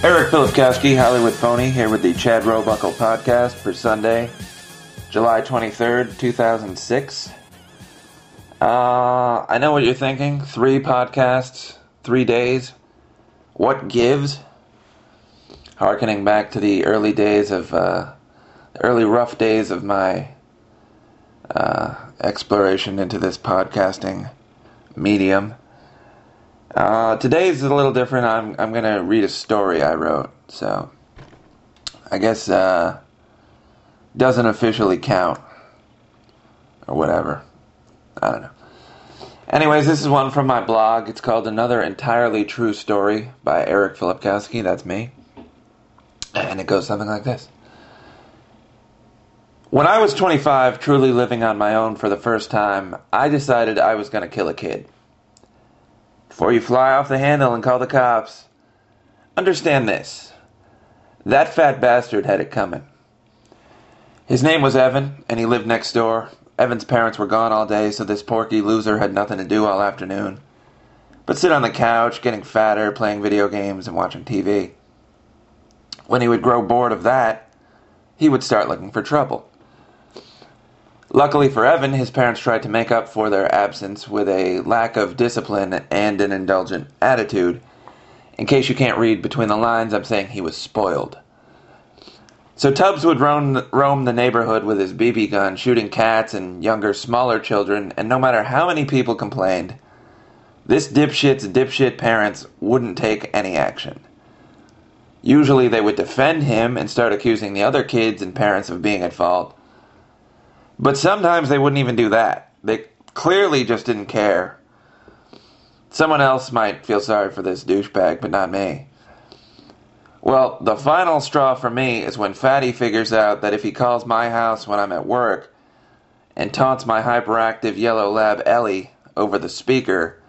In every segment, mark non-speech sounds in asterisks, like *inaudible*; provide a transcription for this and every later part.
Eric Filipkowski, Hollywood Phony, here with the Chad Robuckle podcast for Sunday, July 23rd, 2006. Uh, I know what you're thinking. Three podcasts, three days. What gives? Harkening back to the early days of, uh, early rough days of my uh, exploration into this podcasting medium. Uh, today's a little different. I'm I'm gonna read a story I wrote, so I guess uh, doesn't officially count or whatever. I don't know. Anyways, this is one from my blog. It's called Another Entirely True Story by Eric Filipkowski. That's me, and it goes something like this. When I was 25, truly living on my own for the first time, I decided I was going to kill a kid. Before you fly off the handle and call the cops, understand this. That fat bastard had it coming. His name was Evan, and he lived next door. Evan's parents were gone all day, so this porky loser had nothing to do all afternoon but sit on the couch, getting fatter, playing video games, and watching TV. When he would grow bored of that, he would start looking for trouble. Luckily for Evan, his parents tried to make up for their absence with a lack of discipline and an indulgent attitude. In case you can't read between the lines, I'm saying he was spoiled. So Tubbs would roam, roam the neighborhood with his BB gun, shooting cats and younger, smaller children, and no matter how many people complained, this dipshit's dipshit parents wouldn't take any action. Usually they would defend him and start accusing the other kids and parents of being at fault. But sometimes they wouldn't even do that. They clearly just didn't care. Someone else might feel sorry for this douchebag, but not me. Well, the final straw for me is when Fatty figures out that if he calls my house when I'm at work and taunts my hyperactive yellow lab Ellie over the speaker,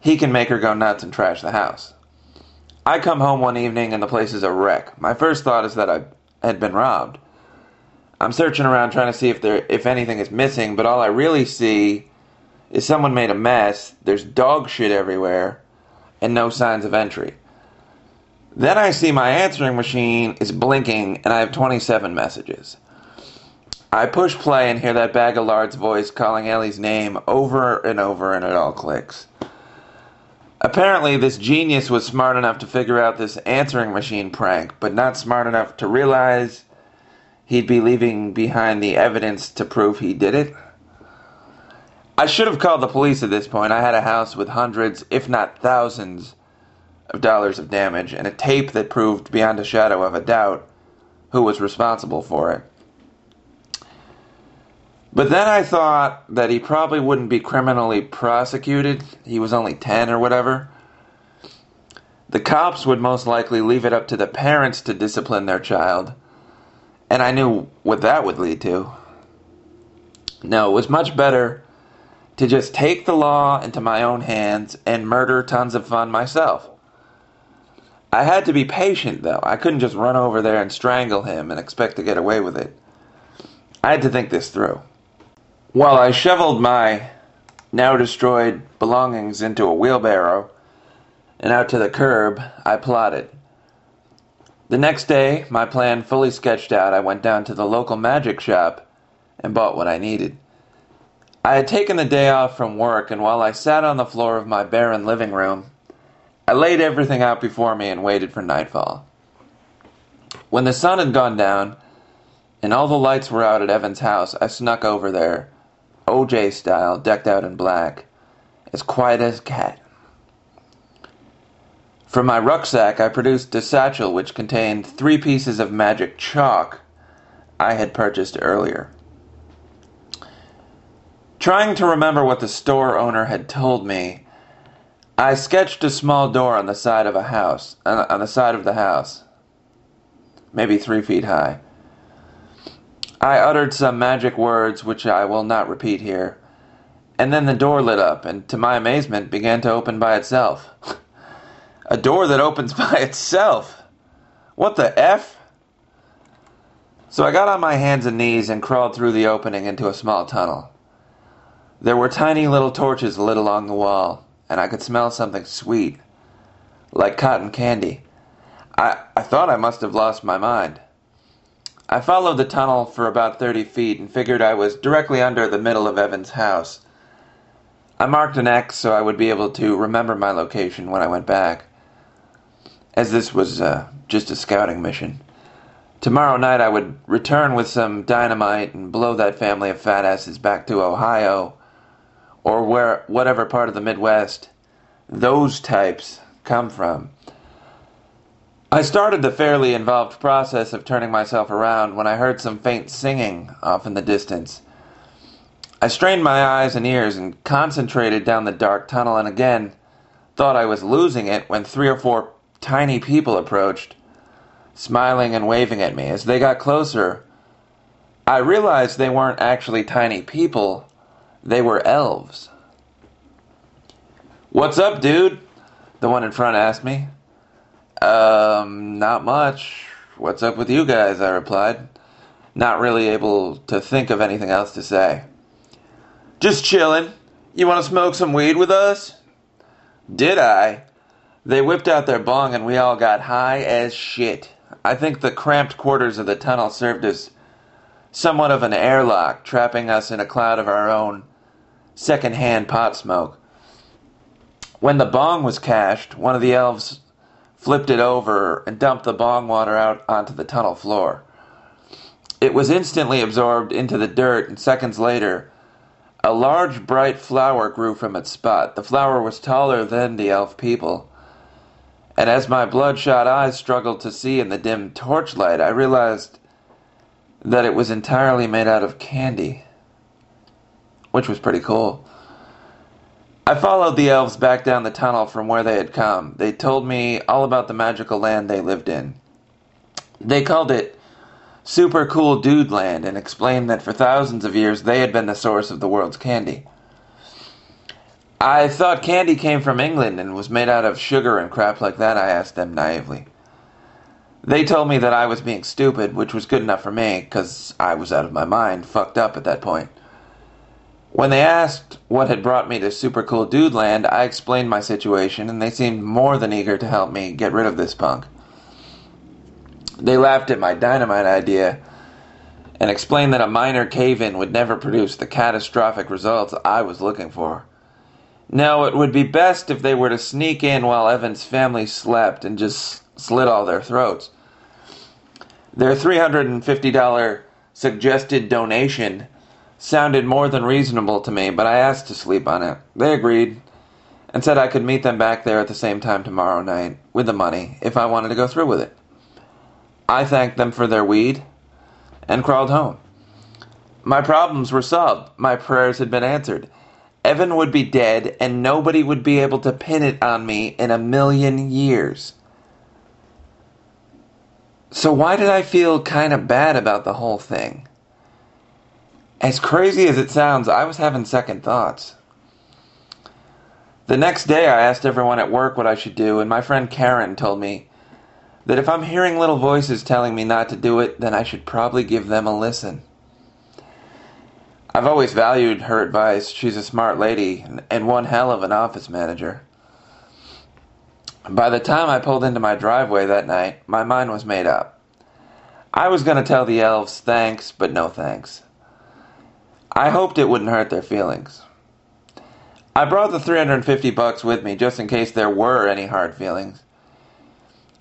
he can make her go nuts and trash the house. I come home one evening and the place is a wreck. My first thought is that I had been robbed. I'm searching around trying to see if there if anything is missing, but all I really see is someone made a mess, there's dog shit everywhere, and no signs of entry. Then I see my answering machine is blinking and I have 27 messages. I push play and hear that bag of lard's voice calling Ellie's name over and over and it all clicks. Apparently, this genius was smart enough to figure out this answering machine prank, but not smart enough to realize he'd be leaving behind the evidence to prove he did it. I should have called the police at this point. I had a house with hundreds, if not thousands, of dollars of damage and a tape that proved beyond a shadow of a doubt who was responsible for it. But then I thought that he probably wouldn't be criminally prosecuted. He was only 10 or whatever. The cops would most likely leave it up to the parents to discipline their child. And I knew what that would lead to. No, it was much better to just take the law into my own hands and murder tons of fun myself. I had to be patient, though. I couldn't just run over there and strangle him and expect to get away with it. I had to think this through. While I shoveled my now destroyed belongings into a wheelbarrow and out to the curb, I plotted. The next day, my plan fully sketched out, I went down to the local magic shop and bought what I needed. I had taken the day off from work, and while I sat on the floor of my barren living room, I laid everything out before me and waited for nightfall. When the sun had gone down and all the lights were out at Evan's house, I snuck over there OJ style, decked out in black, as quiet as a cat. From my rucksack, I produced a satchel which contained three pieces of magic chalk I had purchased earlier. Trying to remember what the store owner had told me, I sketched a small door on the side of a house, uh, on the side of the house, maybe three feet high. I uttered some magic words which I will not repeat here, and then the door lit up and, to my amazement, began to open by itself. *laughs* a door that opens *laughs* by itself! What the F? So I got on my hands and knees and crawled through the opening into a small tunnel. There were tiny little torches lit along the wall, and I could smell something sweet, like cotton candy. I, I thought I must have lost my mind. I followed the tunnel for about 30 feet and figured I was directly under the middle of Evan's house. I marked an X so I would be able to remember my location when I went back, as this was uh, just a scouting mission. Tomorrow night I would return with some dynamite and blow that family of fat asses back to Ohio, or where whatever part of the Midwest those types come from. I started the fairly involved process of turning myself around when I heard some faint singing off in the distance. I strained my eyes and ears and concentrated down the dark tunnel and again thought I was losing it when three or four tiny people approached, smiling and waving at me. As they got closer, I realized they weren't actually tiny people, they were elves. What's up, dude? The one in front asked me. Um, not much. What's up with you guys? I replied, not really able to think of anything else to say. Just chillin'. You want to smoke some weed with us? Did I? They whipped out their bong and we all got high as shit. I think the cramped quarters of the tunnel served as somewhat of an airlock, trapping us in a cloud of our own second-hand pot smoke. When the bong was cashed, one of the elves flipped it over and dumped the bong water out onto the tunnel floor. It was instantly absorbed into the dirt, and seconds later, a large bright flower grew from its spot. The flower was taller than the elf people. And as my bloodshot eyes struggled to see in the dim torchlight, I realized that it was entirely made out of candy, which was pretty cool. I followed the elves back down the tunnel from where they had come. They told me all about the magical land they lived in. They called it Super Cool Dude Land and explained that for thousands of years they had been the source of the world's candy. I thought candy came from England and was made out of sugar and crap like that, I asked them naively. They told me that I was being stupid, which was good enough for me, because I was out of my mind, fucked up at that point. When they asked what had brought me to Super Cool Dude Land, I explained my situation, and they seemed more than eager to help me get rid of this punk. They laughed at my dynamite idea and explained that a minor cave in would never produce the catastrophic results I was looking for. No, it would be best if they were to sneak in while Evan's family slept and just slit all their throats. Their $350 suggested donation sounded more than reasonable to me, but I asked to sleep on it. They agreed and said I could meet them back there at the same time tomorrow night with the money if I wanted to go through with it. I thanked them for their weed and crawled home. My problems were solved. My prayers had been answered. Evan would be dead, and nobody would be able to pin it on me in a million years. So, why did I feel kind of bad about the whole thing? As crazy as it sounds, I was having second thoughts. The next day, I asked everyone at work what I should do, and my friend Karen told me that if I'm hearing little voices telling me not to do it, then I should probably give them a listen. I've always valued her advice. She's a smart lady and one hell of an office manager. By the time I pulled into my driveway that night, my mind was made up. I was going to tell the elves thanks, but no thanks. I hoped it wouldn't hurt their feelings. I brought the 350 bucks with me just in case there were any hard feelings.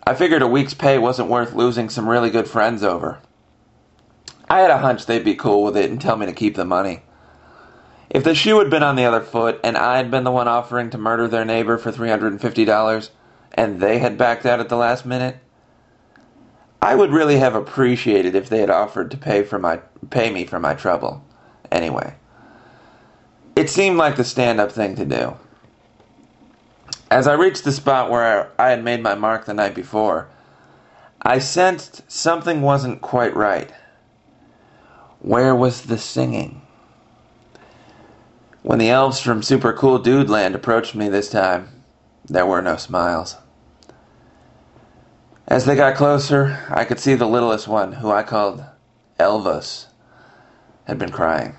I figured a week's pay wasn't worth losing some really good friends over. I had a hunch they'd be cool with it and tell me to keep the money. If the shoe had been on the other foot and I'd been the one offering to murder their neighbor for $350 and they had backed out at the last minute, I would really have appreciated if they had offered to pay for my pay me for my trouble anyway. It seemed like the stand up thing to do. As I reached the spot where I had made my mark the night before, I sensed something wasn't quite right. Where was the singing? When the elves from Super Cool Dude Land approached me this time, there were no smiles. As they got closer, I could see the littlest one, who I called Elvis, had been crying.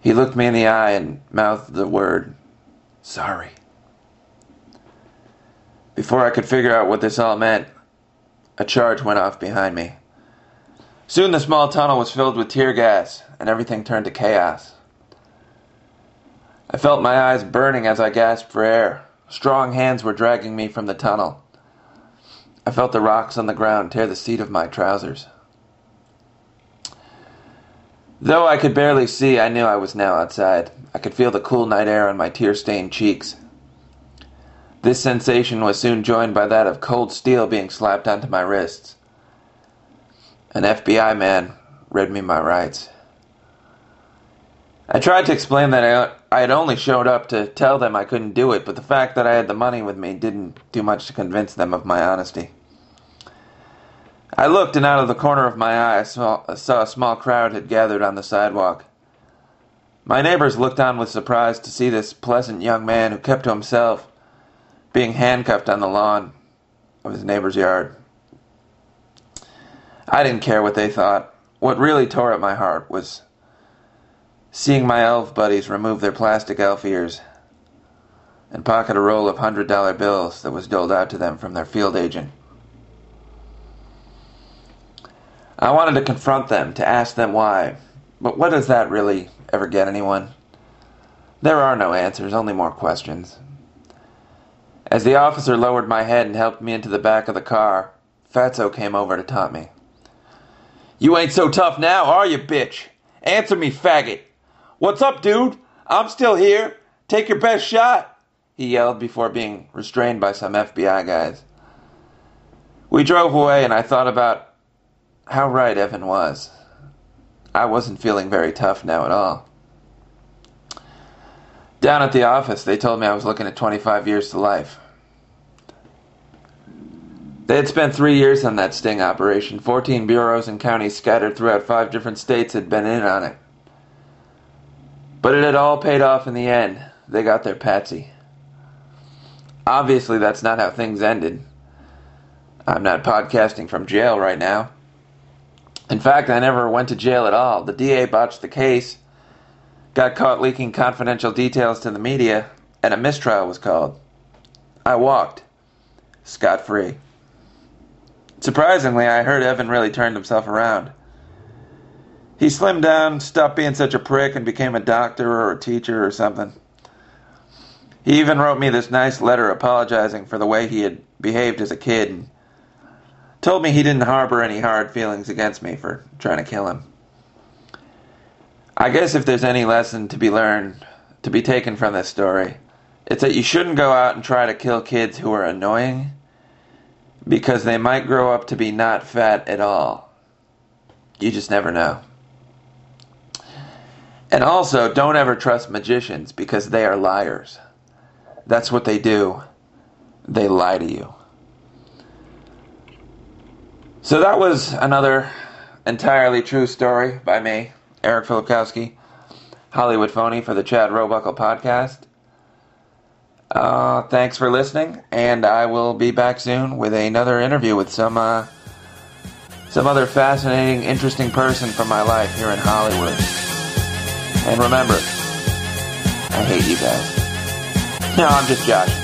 He looked me in the eye and mouthed the word, sorry. Before I could figure out what this all meant, a charge went off behind me. Soon the small tunnel was filled with tear gas, and everything turned to chaos. I felt my eyes burning as I gasped for air. Strong hands were dragging me from the tunnel. I felt the rocks on the ground tear the seat of my trousers. Though I could barely see, I knew I was now outside. I could feel the cool night air on my tear stained cheeks. This sensation was soon joined by that of cold steel being slapped onto my wrists. An FBI man read me my rights. I tried to explain that I, had only showed up to tell them I couldn't do it, but the fact that I had the money with me didn't do much to convince them of my honesty. I looked, and out of the corner of my eye, I saw a small crowd had gathered on the sidewalk. My neighbors looked on with surprise to see this pleasant young man who kept to himself being handcuffed on the lawn of his neighbor's yard. I didn't care what they thought. What really tore at my heart was seeing my elf buddies remove their plastic elf ears and pocket a roll of hundred dollar bills that was doled out to them from their field agent. I wanted to confront them, to ask them why, but what does that really ever get anyone? There are no answers, only more questions. As the officer lowered my head and helped me into the back of the car, Fatso came over to taunt me. You ain't so tough now, are you, bitch? Answer me, faggot. What's up, dude? I'm still here. Take your best shot, he yelled before being restrained by some FBI guys. We drove away, and I thought about how right Evan was. I wasn't feeling very tough now at all. Down at the office, they told me I was looking at 25 years to life. They had spent three years on that sting operation. Fourteen bureaus and counties scattered throughout five different states had been in on it. But it had all paid off in the end. They got their patsy. Obviously, that's not how things ended. I'm not podcasting from jail right now. In fact, I never went to jail at all. The DA botched the case, got caught leaking confidential details to the media, and a mistrial was called. I walked, scot free. Surprisingly, I heard Evan really turned himself around. He slimmed down, stopped being such a prick, and became a doctor or a teacher or something. He even wrote me this nice letter apologizing for the way he had behaved as a kid and told me he didn't harbor any hard feelings against me for trying to kill him. I guess if there's any lesson to be learned, to be taken from this story, it's that you shouldn't go out and try to kill kids who are annoying because they might grow up to be not fat at all. You just never know. And also, don't ever trust magicians because they are liars. That's what they do. They lie to you. So that was another entirely true story by me, Eric Filipkowski, Hollywood Phony for the Chad Robuckle podcast. Uh, thanks for listening, and I will be back soon with another interview with some uh, some other fascinating, interesting person from my life here in Hollywood. And remember, I hate you guys. No, I'm just Josh.